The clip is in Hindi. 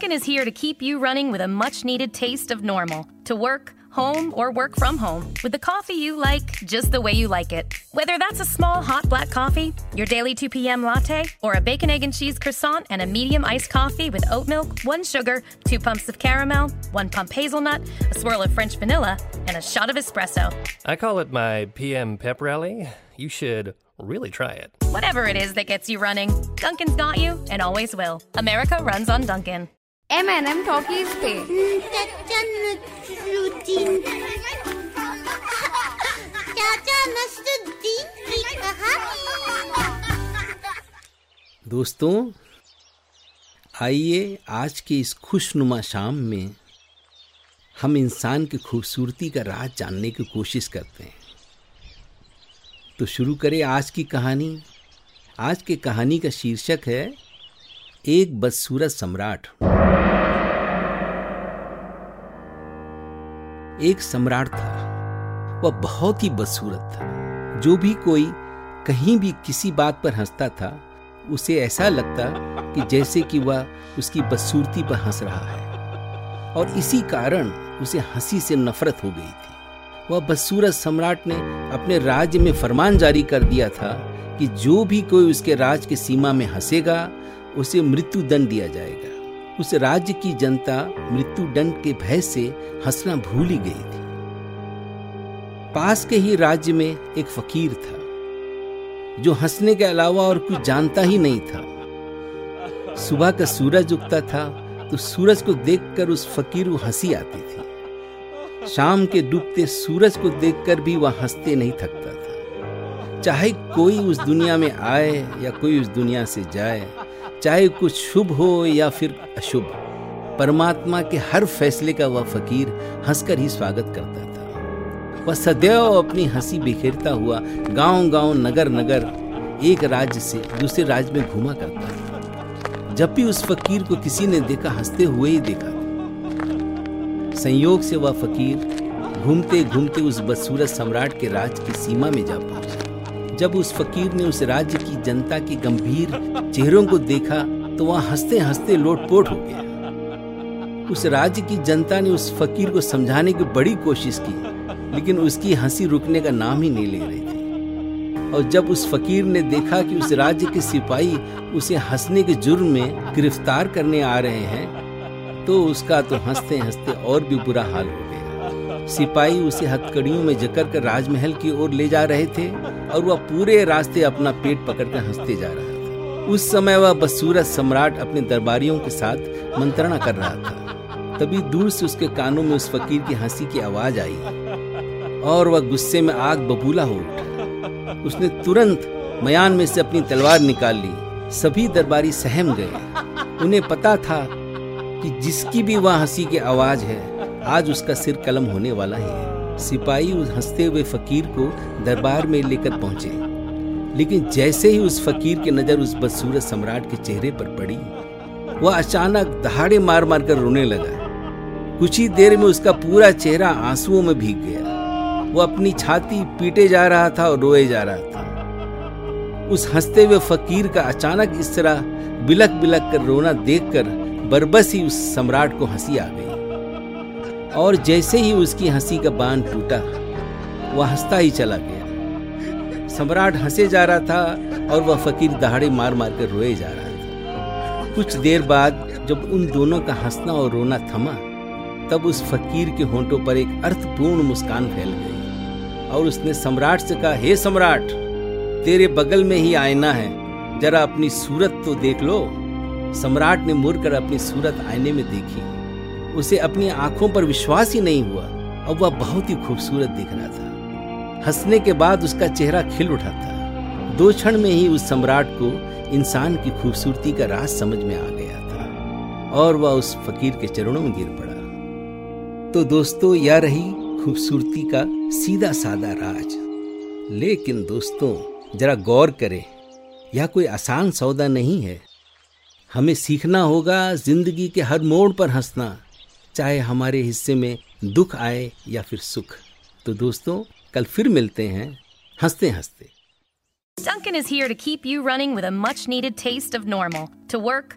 Dunkin' is here to keep you running with a much needed taste of normal. To work, home, or work from home with the coffee you like just the way you like it. Whether that's a small hot black coffee, your daily 2 p.m. latte, or a bacon, egg, and cheese croissant and a medium iced coffee with oat milk, one sugar, two pumps of caramel, one pump hazelnut, a swirl of French vanilla, and a shot of espresso. I call it my PM pep rally. You should really try it. Whatever it is that gets you running, Dunkin's got you and always will. America runs on Dunkin'. M&M talkies पे। दोस्तों आइए आज के इस खुशनुमा शाम में हम इंसान की खूबसूरती का राज जानने की कोशिश करते हैं। तो शुरू करें आज की कहानी। आज की कहानी का शीर्षक है एक बदसूरत सम्राट। एक सम्राट था। वह बहुत ही बदसूरत था। जो भी कोई कहीं भी किसी बात पर हंसता था, उसे ऐसा लगता कि जैसे कि वह उसकी बदसूरती पर हंस रहा है। और इसी कारण उसे हँसी से नफरत हो गई थी। वह बदसूरत सम्राट ने अपने राज्य में फरमान जारी कर दिया था कि जो भी कोई उसके राज के सीमा में हंसेगा, उसे मृत्यु दंड दिया जाएगा। उस राज्य की जनता मृत्यु दंड के भय से हंसना भूल ही गई थी। पास के ही राज्य में एक फकीर था, जो हंसने के अलावा और कुछ जानता ही नहीं था। सुबह का सूरज उगता था तो सूरज को देखकर उस फकीर को हँसी आती थी। शाम के डूबते सूरज को देखकर भी वह हँसते नहीं थकता था। चाहे कोई उस दुनिया में आए या कोई उस दुनिया से जाए चाहे कुछ शुभ हो या फिर अशुभ, परमात्मा के हर फैसले का वह फकीर हंसकर ही स्वागत करता था। वह सदैव अपनी हँसी बिखेरता हुआ गाँव गाँव नगर नगर एक राज्य से दूसरे राज्य में घूमा करता था। जब भी उस फकीर को किसी ने देखा, हँसते हुए ही देखा। संयोग से वह फकीर घूमते घूमते उस बदसूरत सम्राट के राज की सीमा में जा पहुँचा। जब उस फकीर ने उस राज्य की जनता के गंभीर चेहरों को देखा तो वह हँसते हँसते लोटपोट हो गया। उस राज्य की जनता ने उस फकीर को समझाने की बड़ी कोशिश की, लेकिन उसकी हँसी रुकने का नाम ही नहीं ले रही थी। और जब उस फकीर ने देखा कि उस राज्य के सिपाही उसे हंसने के जुर्म में गिरफ़्तार करने आ रहे हैं तो उसका तो हँसते हँसते और भी बुरा हाल हो सिपाही उसे हथकड़ियों में जकड़ कर राजमहल की ओर ले जा रहे थे और वह पूरे रास्ते अपना पेट पकड़कर हँसते जा रहा था। उस समय वह बसूरत सम्राट अपने दरबारियों के साथ मंत्रणा कर रहा था। तभी दूर से उसके कानों में उस फकीर की हँसी की आवाज़ आई और वह गुस्से में आग बबूला हो उठा। उसने तुरंत मयान में से अपनी तलवार निकाल ली। सभी दरबारी सहम गए। उन्हें पता था कि जिसकी भी वह हँसी की आवाज़ है आज उसका सिर कलम होने वाला है सिपाही उस हँसते हुए फकीर को दरबार में लेकर पहुँचे। लेकिन जैसे ही उस फकीर की नज़र उस बदसूरत सम्राट के चेहरे पर पड़ी, वह अचानक दहाड़े मार मार कर रोने लगा। कुछ ही देर में उसका पूरा चेहरा आंसुओं में भीग गया। वो अपनी छाती पीटे जा रहा था और रोए जा रहा था। उस हँसते हुए फकीर का अचानक इस तरह बिलक बिलक कर रोना देखकर बरबस ही उस सम्राट को हँसी आ गई। और जैसे ही उसकी हँसी का बाँध टूटा, वह हंसता ही चला गया। सम्राट हंसे जा रहा था और वह फकीर दहाड़े मार मार कर रोए जा रहा था। कुछ देर बाद जब उन दोनों का हंसना और रोना थमा, तब उस फकीर के होंठों पर एक अर्थपूर्ण मुस्कान फैल गई और उसने सम्राट से कहा, हे सम्राट, तेरे बगल में ही आईना है। जरा अपनी सूरत तो देख लो। सम्राट ने मुड़कर अपनी सूरत आईने में देखी। उसे अपनी आँखों पर विश्वास ही नहीं हुआ अब वह बहुत ही खूबसूरत दिख रहा था। हंसने के बाद उसका चेहरा खिल उठा था। दो क्षण में ही उस सम्राट को इंसान की खूबसूरती का राज समझ में आ गया था और वह उस फकीर के चरणों में गिर पड़ा। तो दोस्तों, यह रही खूबसूरती का सीधा सादा राज। लेकिन दोस्तों, जरा गौर करें, यह कोई आसान सौदा नहीं है। हमें सीखना होगा ज़िंदगी के हर मोड़ पर हंसना। चाहे हमारे हिस्से में दुख आए या फिर सुख तो दोस्तों कल फिर मिलते हैं हँसते हँसते Dunkin' is here to keep you running with a much needed taste of normal. To work,